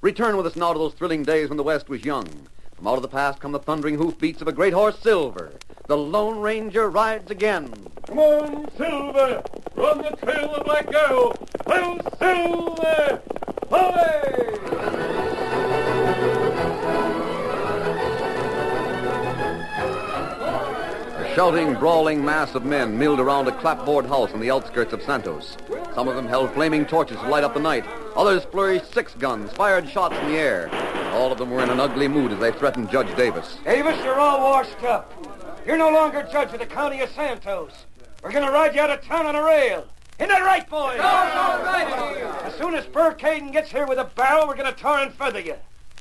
Return with us now to those thrilling days when the West was young. From out of the past come the thundering hoofbeats of a great horse, Silver. The Lone Ranger rides again. Come on, Silver! Run the trail of Black Arrow! Ho, Silver! Away! A shouting, brawling mass of men milled around a clapboard house on the outskirts of Santos. Some of them held flaming torches to light up the night. Others flourished six guns, fired shots in the air. All of them were in an ugly mood as they threatened Judge Davis. Davis, you're all washed up. You're no longer judge of the county of Santos. We're going to ride you out of town on a rail. Isn't that right, boys? No, no, right. As soon as Spur Cadden gets here with a barrel, we're going to tar and feather you.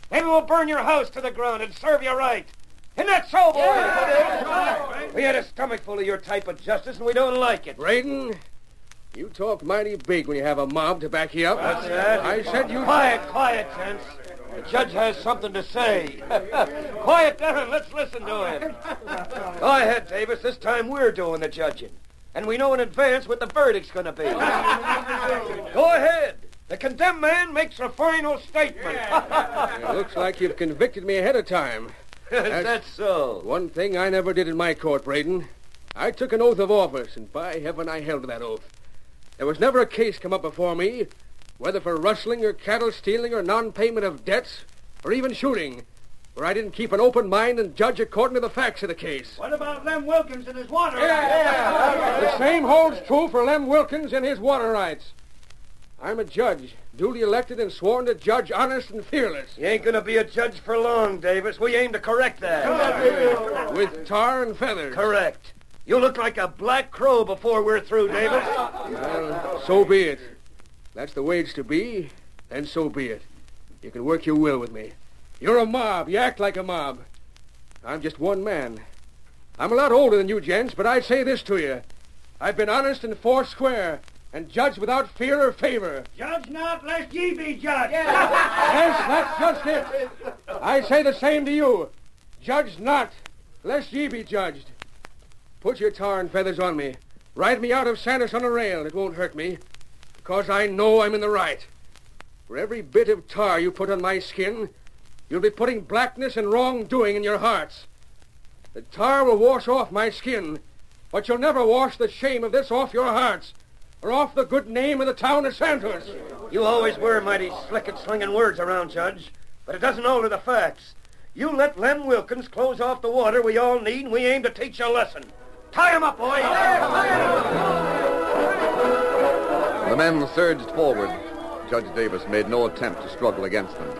Maybe we'll burn your house to the ground and serve you right. Isn't that so, boys? We had a stomach full of your type of justice, and we don't like it. Braden, you talk mighty big when you have a mob to back you up. That's it. I said you... Quiet, quiet, gents. The judge has something to say. quiet down. Let's listen to him. Go ahead, Davis. This time we're doing the judging. And we know in advance what the verdict's going to be. Go ahead. The condemned man makes a final statement. It looks like you've convicted me ahead of time. Is that so? One thing I never did in my court, Braden. I took an oath of office, and by heaven I held that oath. There was never a case come up before me, whether for rustling or cattle stealing or non-payment of debts, or even shooting, where I didn't keep an open mind and judge according to the facts of the case. What about Lem Wilkins and his water? yeah, Rights? The same holds true for Lem Wilkins and his water rights. I'm a judge, duly elected and sworn to judge honest and fearless. You ain't gonna be a judge for long, Davis. We aim to correct that. With tar and feathers. Correct. You look like a black crow before we're through, Davis. Well, so be it. That's the way it's to be, then so be it. You can work your will with me. You're a mob. You act like a mob. I'm just one man. I'm a lot older than you gents, but I'd say this to you. I've been honest and four square, and judged without fear or favor. Judge not, lest ye be judged. Yes, that's just it. I say the same to you. Judge not, lest ye be judged. Put your tar and feathers on me. Ride me out of Santos on a rail. It won't hurt me. Because I know I'm in the right. For every bit of tar you put on my skin, you'll be putting blackness and wrongdoing in your hearts. The tar will wash off my skin, but you'll never wash the shame of this off your hearts, or off the good name of the town of Santos. You always were mighty slick at slinging words around, Judge. But it doesn't alter the facts. You let Lem Wilkins close off the water we all need, and we aim to teach you a lesson. Tie him up, boys! The men surged forward. Judge Davis made no attempt to struggle against them.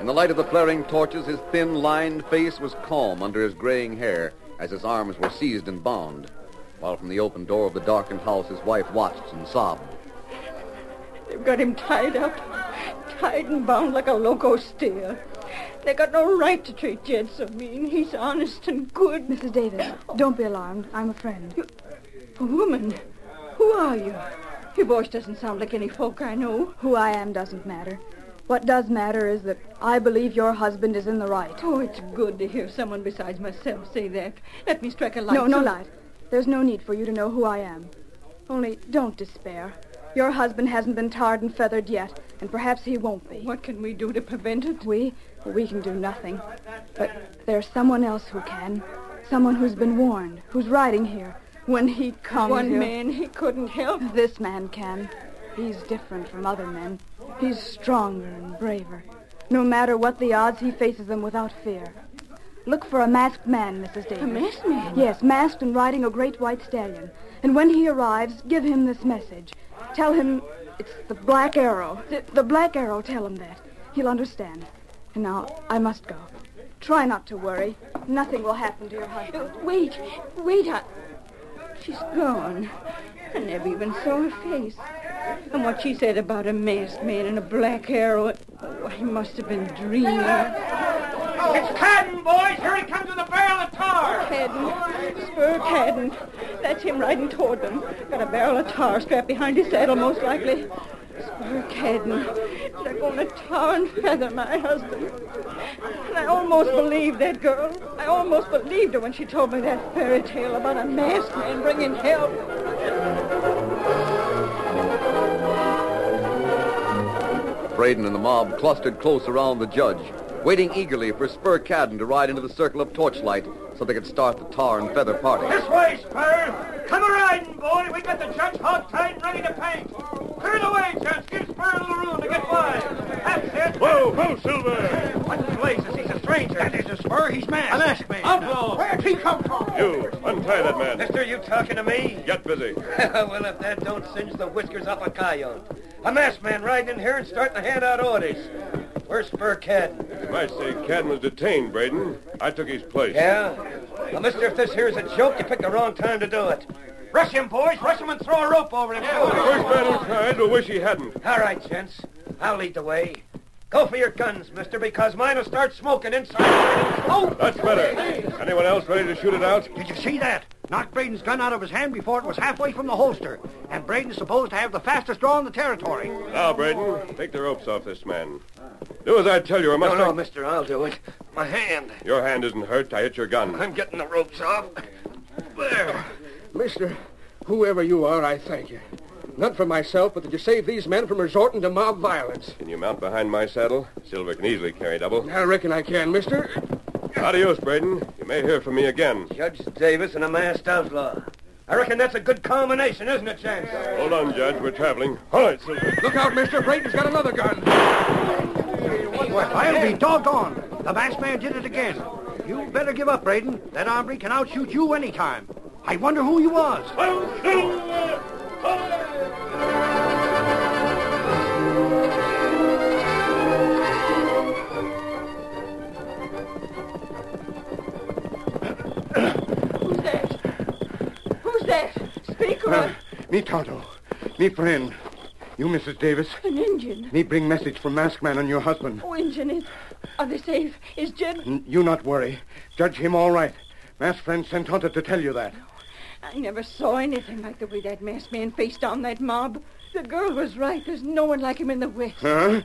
In the light of the flaring torches, his thin, lined face was calm under his graying hair as his arms were seized and bound, while from the open door of the darkened house his wife watched and sobbed. They've got him tied up, tied and bound like a loco steer. They got no right to treat Jed so mean. He's honest and good. Mrs. Davis, oh. don't be alarmed. I'm a friend. A woman? Who are you? Your voice doesn't sound like any folk I know. Who I am doesn't matter. What does matter is that I believe your husband is in the right. Oh, it's good to hear someone besides myself say that. Let me strike a light. No, no light. There's no need for you to know who I am. Only don't despair. Your husband hasn't been tarred and feathered yet, and perhaps he won't be. What can we do to prevent it? We? We can do nothing. But there's someone else who can. Someone who's been warned, who's riding here. When he comes One he'll- man he couldn't help. This man can. He's different from other men. He's stronger and braver. No matter what the odds, he faces them without fear. Look for a masked man, Mrs. Davis. A masked man? Yes, masked and riding a great white stallion. And when he arrives, give him this message. Tell him it's the Black Arrow. The, the Black Arrow, tell him that. He'll understand. And now, I must go. Try not to worry. Nothing will happen to your husband. Wait, wait. I... She's gone. I never even saw her face. And what she said about a masked man and a black arrow, oh, I must have been dreaming. It's Cadden, boys! Here he comes with a barrel of tar! Cadden, Spur Cadden. That's him riding toward them. Got a barrel of tar strapped behind his saddle, most likely. Spur Cadden. They're going to tar and feather my husband. And I almost believed that girl. I almost believed her when she told me that fairy tale about a masked man bringing help. Braden and the mob clustered close around the judge, waiting eagerly for Spur Cadden to ride into the circle of torchlight so they could start the tar and feather party. This way, Spur! Come a riding, boy! We got the judge hog tied and ready to paint! Clear the way, Judge! Give Spur a little room to get by! That's it! Whoa, whoa, Silver! What blazes? He's a stranger! That is a Spur, he's masked! A masked man. Oh, Outlaw! Where'd he come from? You, untie that man. Mister, you talking to me? Get busy. well, if that don't singe the whiskers off a coyote. A masked man riding in here and starting to hand out orders. Where's Spur Cadden? You might say Cadden was detained, Braden. I took his place. Yeah? Well, mister, if this here's a joke, you picked the wrong time to do it. Rush him, boys. Rush him and throw a rope over him. The first man who tried will wish he hadn't. All right, gents. I'll lead the way. Go for your guns, mister, because mine will start smoking inside. Oh! That's better. Anyone else ready to shoot it out? Did you see that? Knocked Braden's gun out of his hand before it was halfway from the holster. And Braden's supposed to have the fastest draw in the territory. Now, Braden, take the ropes off this man. Do as I tell you, or No, must no, I... mister, I'll do it. My hand. Your hand isn't hurt. I hit your gun. I'm getting the ropes off. There. Mister, whoever you are, I thank you. Not for myself, but that you saved these men from resorting to mob violence. Can you mount behind my saddle? Silver can easily carry double. I reckon I can, mister. Adios, Braden. You may hear from me again. Judge Davis and a masked outlaw. I reckon that's a good combination, isn't it, Chance? Hold on, Judge. We're traveling. All right, Silver. Look out, mister. Braden's got another gun. Well, I'll be doggone. The masked man did it again. You better give up, Braden. That hombre can outshoot you anytime. I wonder who he was. Who's that? Who's that? Speak uh, or Me Tonto. Me friend. You, Mrs. Davis. an Indian. Me bring message from masked man on your husband. Oh, Indian, is, are they safe? Is Jed... N- You not worry. Judge him all right. Masked friend sent Tonto to tell you that. I never saw anything like the way that masked man faced down that mob. The girl was right. There's no one like him in the West. Huh?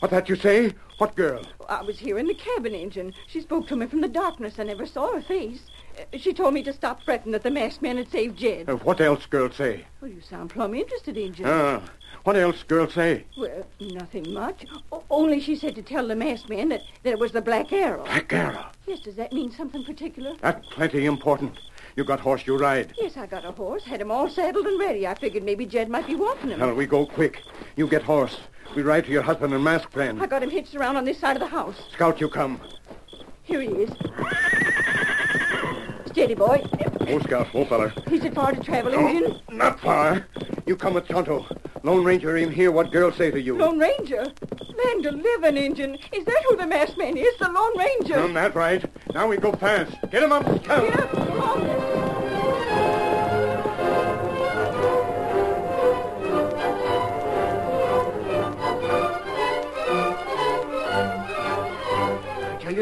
What that you say? What girl? I was here in the cabin, Injun. She spoke to me from the darkness. I never saw her face. Uh, She told me to stop fretting that the masked man had saved Jed. Uh, what else girl say? Well, you sound plumb interested, Injun. Ah, what else girl say? Well, nothing much. O- only she said to tell the masked man that, that it was the Black Arrow. Black Arrow. Yes, does that mean something particular? That's plenty important. You got horse you ride. Yes, I got a horse, had him all saddled and ready. I figured maybe Jed might be wanting him. Now we go quick. You get horse. We ride to your husband and mask friend. I got him hitched around on this side of the house. Scout, you come. Here he is. Steady, boy. Oh, Scout, oh, feller. Is it far to travel, Injun? Not far. You come with Tonto. Lone Ranger ain't hear what girl say to you. Lone Ranger? Land living, Injun. Is that who the masked man is, the Lone Ranger? Um, that right. Now we go fast. Get him up, Scout. Come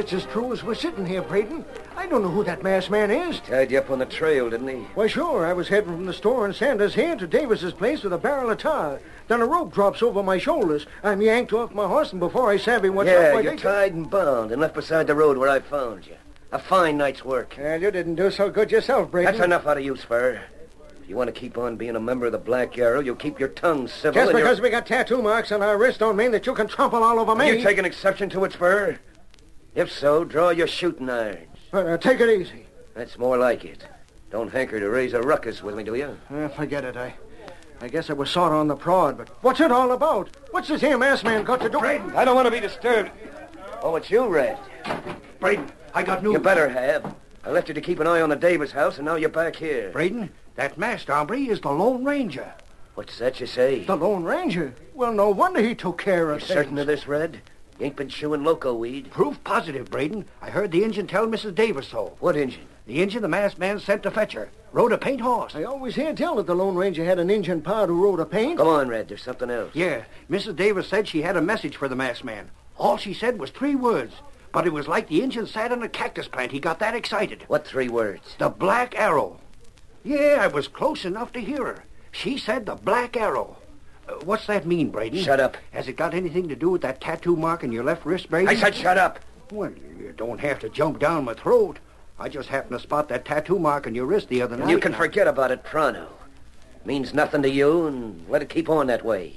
it's as true as we're sitting here, Braden. I don't know who that masked man is. Tied you up on the trail, didn't he? Why, sure. I was heading from the store in Santos here to Davis's place with a barrel of tar. Then a rope drops over my shoulders. I'm yanked off my horse, and before I savvy what's yeah, up, why, you're tied and bound and left beside the road where I found you. A fine night's work. Well, you didn't do so good yourself, Braden. That's enough out of you, Spur. If you want to keep on being a member of the Black Arrow, you'll keep your tongue civil Just your- because we got tattoo marks on our wrists don't mean that you can trample all over me. You take an exception to it, Spur? If so, draw your shooting irons. Uh, take it easy. That's more like it. Don't hanker to raise a ruckus with me, do you? Uh, forget it. I, I guess I was sort on the prod, but what's it all about? What's this here masked man got to do? Braden, I don't want to be disturbed. Oh, it's you, Red. Braden, I got news. You better have. I left you to keep an eye on the Davis house, and now you're back here. Braden, that masked hombre is the Lone Ranger. What's that you say? The Lone Ranger? Well, no wonder he took care of You of certain of this, Red? You ain't been chewing loco weed? Proof positive, Braden. I heard the Injun tell Mrs. Davis so. What engine? The Injun the masked man sent to fetch her. Rode a paint horse. I always hear tell that the Lone Ranger had an Injun pard who rode a paint. Go on, Red. There's something else. Yeah, Mrs. Davis said she had a message for the masked man. All she said was three words. But it was like the Injun sat on a cactus plant. He got that excited. What three words? The Black Arrow. Yeah, I was close enough to hear her. She said the Black Arrow. What's that mean, Braden? Shut up. Has it got anything to do with that tattoo mark on your left wrist, Braden? I said shut up. Well, you don't have to jump down my throat. I just happened to spot that tattoo mark on your wrist the other night. You can forget about it pronto. Means nothing to you, and let it keep on that way.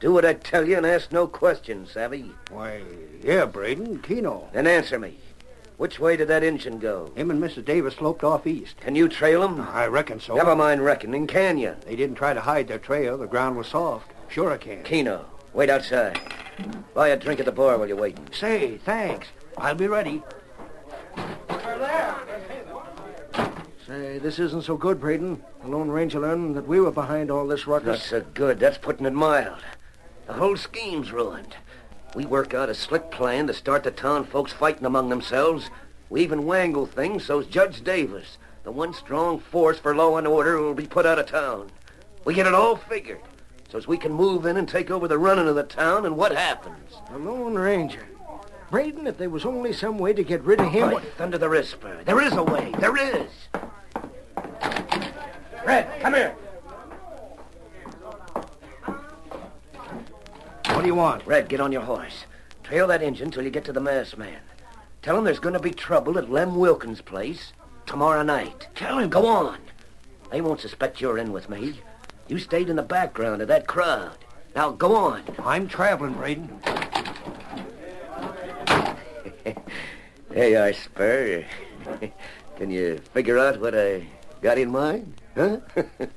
Do what I tell you and ask no questions, savvy? Why, yeah, Braden, Keno. Then answer me. Which way did that engine go? Him and Mrs. Davis sloped off east. Can you trail him? I reckon so. Never mind reckoning, can you? They didn't try to hide their trail. The ground was soft. Sure I can. Keno, wait outside. Buy a drink at the bar while you're waiting. Say, thanks. I'll be ready. Say, this isn't so good, Braden. The Lone Ranger learned that we were behind all this Not ruckus. so good. That's putting it mild. The whole scheme's ruined. We work out a slick plan to start the town folks fighting among themselves. We even wangle things so's Judge Davis, the one strong force for law and order, will be put out of town. We get it all figured, so's we can move in and take over the running of the town, and what happens? The Lone Ranger. Braden, if there was only some way to get rid of him... By thunder the wrist, Spur. There is a way. There is. Red, come here. What do you want? Red, get on your horse. Trail that engine till you get to the masked man. Tell him there's going to be trouble at Lem Wilkins' place tomorrow night. Tell him. Go on. They won't suspect you're in with me. You stayed in the background of that crowd. Now go on. I'm traveling, Braden. There you are, Spur. Can you figure out what I got in mind? Huh?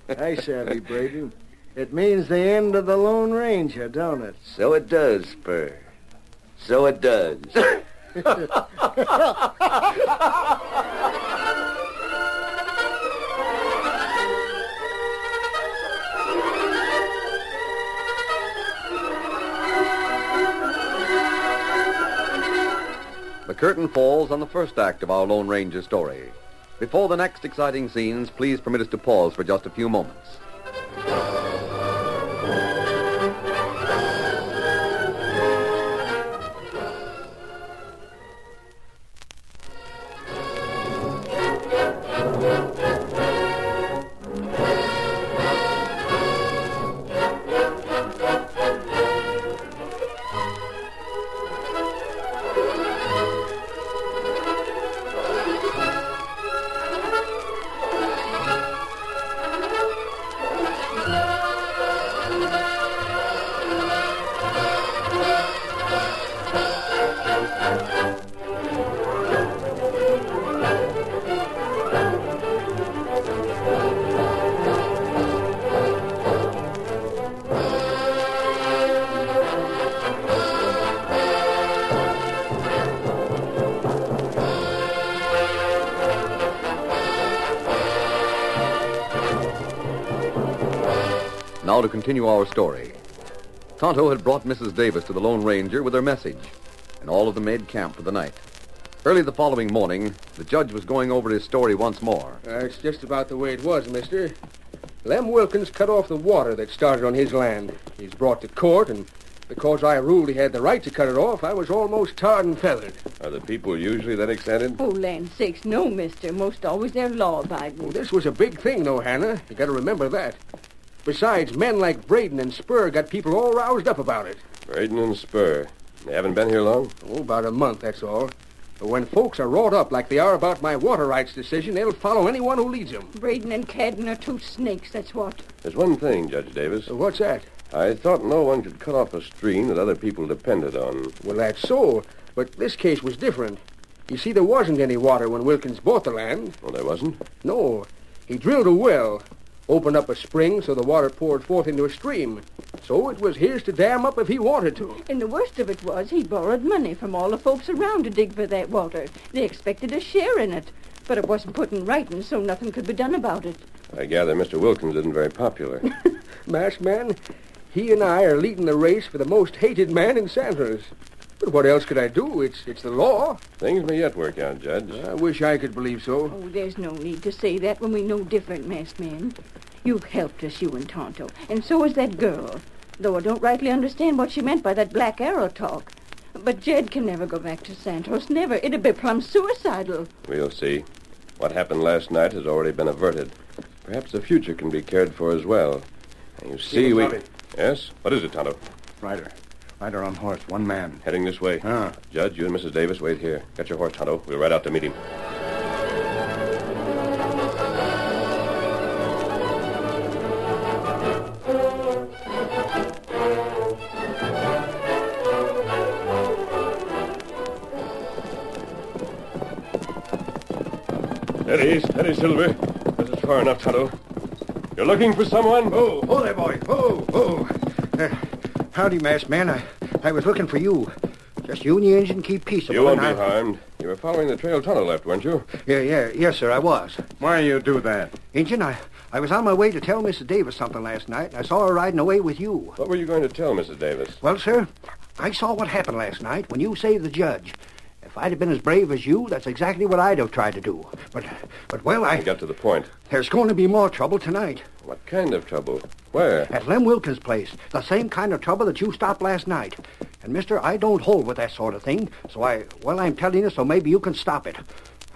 I savvy, Braden. It means the end of the Lone Ranger, don't it? so it does, Spur. So it does. The curtain falls on the first act of our Lone Ranger story. Before the next exciting scenes, please permit us to pause for just a few moments. Continue our story. Tonto had brought Mrs. Davis to the Lone Ranger with her message, and all of them made camp for the night. Early the following morning, the judge was going over his story once more. Uh, it's just about the way it was, mister. Lem Wilkins cut off the water that started on his land. He's brought to court, and because I ruled he had the right to cut it off, I was almost tarred and feathered. Are the people usually that excited? Oh, land sakes, no, mister. Most always they're law-abiding. Well, this was a big thing, though, Hannah. You got to remember that. Besides, men like Braden and Spur got people all roused up about it. Braden and Spur. They haven't been here long? Oh, about a month, that's all. But when folks are wrought up like they are about my water rights decision, they'll follow anyone who leads them. Braden and Cadden are two snakes, that's what. There's one thing, Judge Davis. What's that? I thought no one could cut off a stream that other people depended on. Well, that's so. But this case was different. You see, there wasn't any water when Wilkins bought the land. Well, there wasn't? No. He drilled a well, opened up a spring so the water poured forth into a stream. So it was his to dam up if he wanted to. And the worst of it was he borrowed money from all the folks around to dig for that water. They expected a share in it. But it wasn't put in writing, so nothing could be done about it. I gather Mr. Wilkins isn't very popular. Masked man, he and I are leading the race for the most hated man in Santos. But what else could I do? It's it's the law. Things may yet work out, Judge. I wish I could believe so. Oh, there's no need to say that when we know different, masked man. You've helped us, you and Tonto, and so has that girl. Though I don't rightly understand what she meant by that black arrow talk. But Jed can never go back to Santos. Never. It'd be plumb suicidal. We'll see. What happened last night has already been averted. Perhaps the future can be cared for as well. You see, we. Bobby. Yes? What is it, Tonto? Rider. Rider on horse, one man. Heading this way. Ah. Judge, you and Mrs. Davis wait here. Get your horse, Tonto. We'll ride out to meet him. Steady, steady, Silver. This is far enough, Tonto. You're looking for someone? Oh, oh there, boy. Oh, oh. Howdy, masked man. I, I was looking for you. Just you and the engine keep peaceable. You won't be I- harmed. You were following the trail Tonto left, weren't you? Yeah, yeah, yes, sir, I was. Why you do that? Engine, I, I was on my way to tell Mrs. Davis something last night, and I saw her riding away with you. What were you going to tell Mrs. Davis? Well, sir, I saw what happened last night when you saved the judge. If I'd have been as brave as you, that's exactly what I'd have tried to do. But, but well, I... Get to the point. There's going to be more trouble tonight. What kind of trouble? Where? At Lem Wilkins' place. The same kind of trouble that you stopped last night. And, mister, I don't hold with that sort of thing, so I... Well, I'm telling you so maybe you can stop it.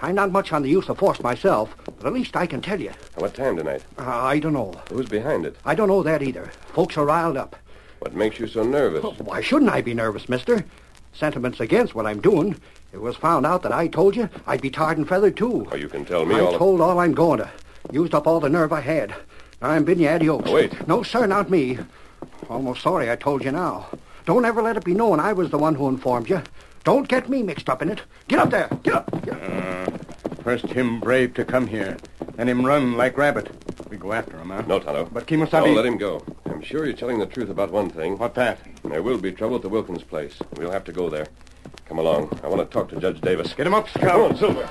I'm not much on the use of force myself, but at least I can tell you. What time tonight? Uh, I don't know. Who's behind it? I don't know that either. Folks are riled up. What makes you so nervous? Why shouldn't I be nervous, mister? Sentiments against what I'm doing. If it was found out that I told you, I'd be tarred and feathered, too. Oh, you can tell me I all of- told all I'm going to. Used up all the nerve I had. I'm bidding you adios. Oh, wait. No, sir, not me. Almost sorry I told you now. Don't ever let it be known I was the one who informed you. Don't get me mixed up in it. Get up there. Get up. Get up. Uh, first him brave to come here, then him run like rabbit. We go after him, huh? No, Tonto. But Kimosabe... Don't let him go. I'm sure you're telling the truth about one thing. What that? There will be trouble at the Wilkins place. We'll have to go there. Come along. I want to talk to Judge Davis. Get him up, Scout. Come on, Silver.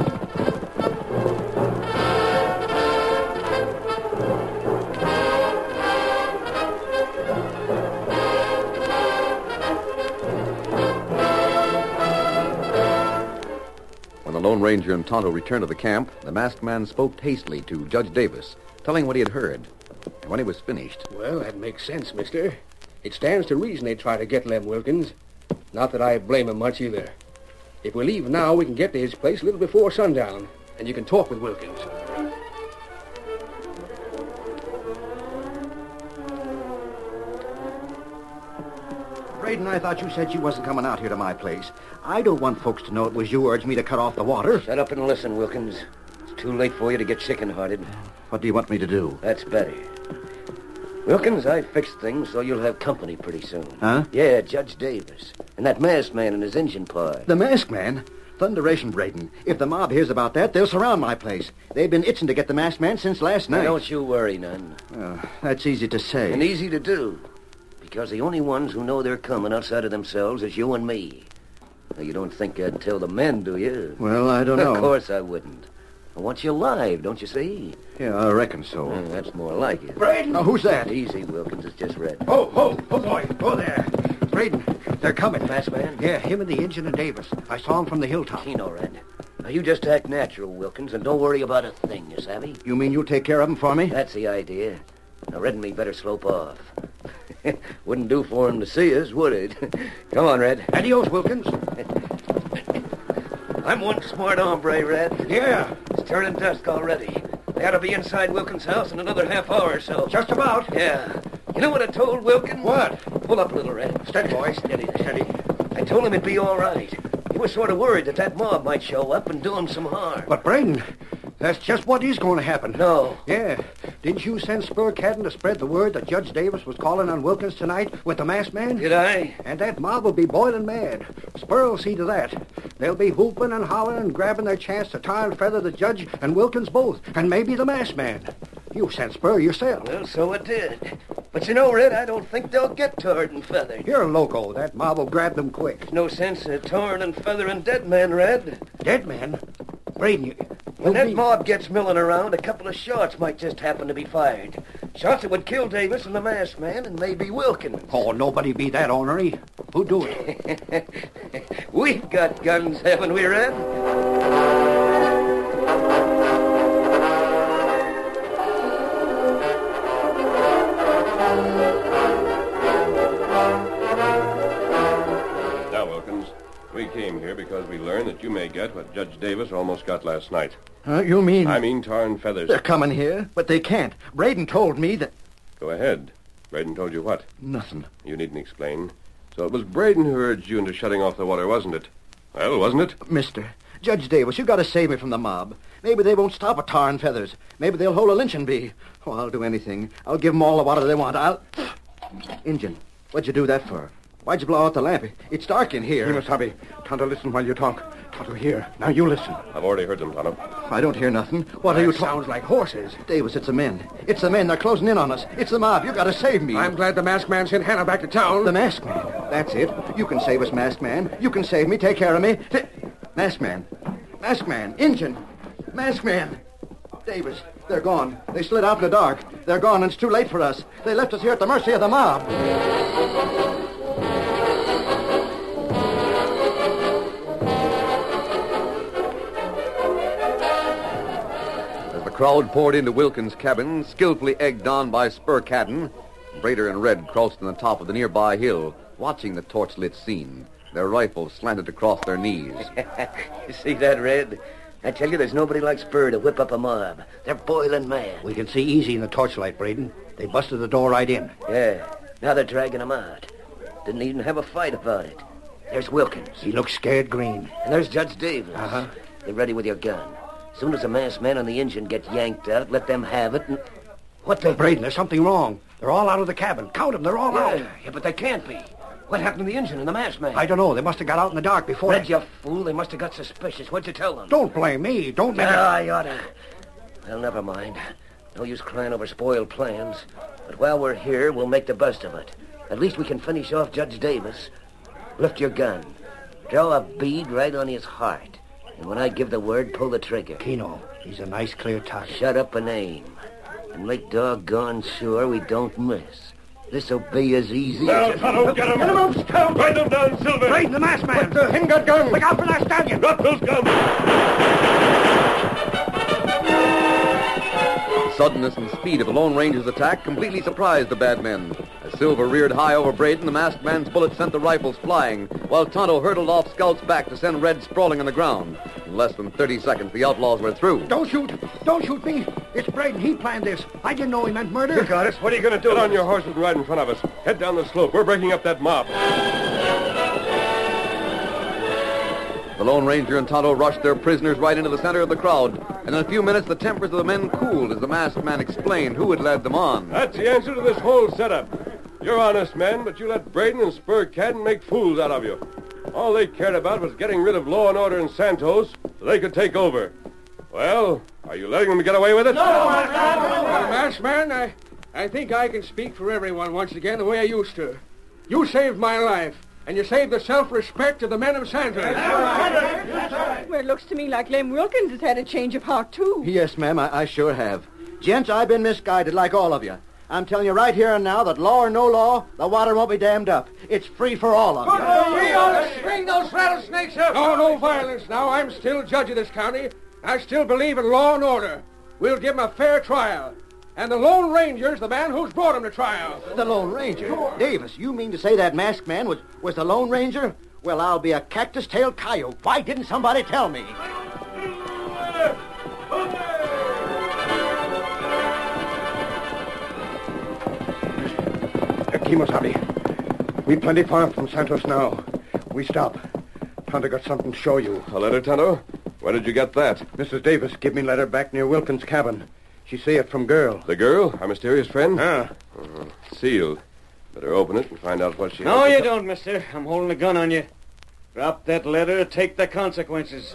When the Lone Ranger and Tonto returned to the camp, the masked man spoke hastily to Judge Davis, telling what he had heard. And when he was finished, Well, that makes sense, mister. It stands to reason they try to get Lem Wilkins. Not that I blame him much either. If we leave now, we can get to his place a little before sundown, and you can talk with Wilkins. Braden, I thought you said she wasn't coming out here to my place. I don't want folks to know it was you urged me to cut off the water. Shut up and listen, Wilkins. Too late for you to get chicken-hearted. What do you want me to do? That's better. Wilkins, I fixed things so you'll have company pretty soon. Huh? Yeah, Judge Davis. And that masked man and his engine pie. The masked man? Thunderation, Braden. If the mob hears about that, they'll surround my place. They've been itching to get the masked man since last Now, night. don't you worry none. Uh, that's easy to say. And easy to do. Because the only ones who know they're coming outside of themselves is you and me. Now, you don't think I'd tell the men, do you? Well, I don't know. Of course I wouldn't. I want you alive, don't you see? Yeah, I reckon so. That's more like it. Braden! Now, who's that? Easy, Wilkins. It's just Red. Oh, oh, oh, boy. Oh, there. Braden, they're coming. Fast man? Yeah, him and the engine and Davis. I saw him from the hilltop. Keno, Red. Now, you just act natural, Wilkins, and don't worry about a thing, you savvy? You mean you'll take care of him for me? That's the idea. Now, Red and me better slope off. Wouldn't do for him to see us, would it? Come on, Red. Adios, Wilkins. I'm one smart hombre, Red. Yeah. Turning dusk already. They ought to be inside Wilkins' house in another half hour or so. Just about. Yeah. You know what I told Wilkins? What? Pull up a little, Red. Steady, boy. Steady, steady. I told him it'd be all right. He was sort of worried that that mob might show up and do him some harm. But, Braden, that's just what is going to happen. No. Yeah. Didn't you send Spur Cadden to spread the word that Judge Davis was calling on Wilkins tonight with the masked man? Did I? And that mob will be boiling mad. Spur will see to that. They'll be whooping and hollering and grabbing their chance to tar and feather the judge and Wilkins both, and maybe the masked man. You sent Spur yourself. Well, so it did. But you know, Red, I don't think they'll get tarred and feathered. You're a loco. That mob will grab them quick. There's no sense of tarring and feathering dead men, Red. Dead men? Braden, you... When that mob gets milling around, a couple of shots might just happen to be fired. Shots that would kill Davis and the masked man and maybe Wilkins. Oh, nobody be that ornery. Who do it? We've got guns, haven't we, Red? We came here because we learned that you may get what Judge Davis almost got last night. Huh? You mean... I mean tar and feathers. They're coming here, but they can't. Braden told me that... Go ahead. Braden told you what? Nothing. You needn't explain. So it was Braden who urged you into shutting off the water, wasn't it? Well, wasn't it? Mister, Judge Davis, you got to save me from the mob. Maybe they won't stop at tar and feathers. Maybe they'll hold a lynching bee. Oh, I'll do anything. I'll give 'em all the water they want. I'll... Injun, what'd you do that for? Why'd you blow out the lamp? It's dark in here. Kimosabe, Tonto, listen while you talk. Tonto, here. Now you listen. I've already heard them, Tonto. I don't hear nothing. What are you talking... Sounds like horses. Davis, it's the men. It's the men. They're closing in on us. It's the mob. You got to save me. I'm glad the masked man sent Hannah back to town. The masked man. That's it. You can save us, masked man. You can save me. Take care of me. Ta- masked man. Masked man. Injun. Masked man. Davis. They're gone. They slid out in the dark. They're gone, and it's too late for us. They left us here at the mercy of the mob. Crowd poured into Wilkins' cabin, skillfully egged on by Spur Cadden, Braden and Red crouched on the top of the nearby hill, watching the torch-lit scene, their rifles slanted across their knees. you see that, Red? I tell you, there's nobody like Spur to whip up a mob. They're boiling mad. We can see easy in the torchlight, Braden. They busted the door right in. Yeah. Now they're dragging him out. Didn't even have a fight about it. There's Wilkins. He looks scared green. And there's Judge Davis. Uh-huh. Get ready with your gun. As soon as the masked man on the engine get yanked out, let them have it and... What the... Braden, there's something wrong. They're all out of the cabin. Count them. They're all Yeah, out. yeah, but they can't be. What happened to the engine and the masked man? I don't know. They must have got out in the dark before... Red, you fool. They must have got suspicious. What'd you tell them? Don't blame me. Don't let Ah, it... I oughta. Well, never mind. No use crying over spoiled plans. But while we're here, we'll make the best of it. At least we can finish off Judge Davis. Lift your gun. Draw a bead right on his heart. And when I give the word, pull the trigger. Keno, he's a nice, clear target. Shut up and aim. And make doggone sure we don't miss. This'll be as easy Now, as... Tonto, get him! Get him up, Scout! Ride them down, Silver! Braden, the masked man! The hen got guns. Look out for that stallion! Drop those guns! Suddenness and speed of the Lone Ranger's attack completely surprised the bad men. As Silver reared high over Braden, the masked man's bullet sent the rifles flying, while Tonto hurtled off Scout's back to send Red sprawling on the ground. In less than 30 seconds, the outlaws were through. Don't shoot! Don't shoot me! It's Braden. He planned this. I didn't know he meant murder. You got us. What are you going to do? Get on your horses and ride in front of us. Head down the slope. We're breaking up that mob. The Lone Ranger and Tonto rushed their prisoners right into the center of the crowd, and in a few minutes the tempers of the men cooled as the masked man explained who had led them on. That's the answer to this whole setup. You're honest men, but you let Braden and Spur Cadden make fools out of you. All they cared about was getting rid of law and order in Santos so they could take over. Well, are you letting them get away with it? no Well, masked man, I, I think I can speak for everyone once again the way I used to. You saved my life, and you saved the self-respect of the men of Santos. Well, it looks to me like Lem Wilkins has had a change of heart, too. Yes, ma'am, I, I sure have. Gents, I've been misguided like all of you. I'm telling you right here and now that law or no law, the water won't be dammed up. It's free for all of you. We ought to string those rattlesnakes up. No, no violence now. I'm still judge of this county. I still believe in law and order. We'll give 'em a fair trial. And the Lone Ranger's the man who's brought him to trial. The Lone Ranger? Davis, you mean to say that masked man was, was the Lone Ranger? Well, I'll be a cactus-tailed coyote. Why didn't somebody tell me? Kimosabe, we plenty far from Santos now. We stop. Tonto got something to show you. A letter, Tonto? Where did you get that? Mrs. Davis give me letter back near Wilkins' cabin. She say it from girl. The girl? Our mysterious friend? Ah. Uh, sealed. Better open it and find out what she No, you don't, mister. I'm holding a gun on you. Drop that letter, take the consequences.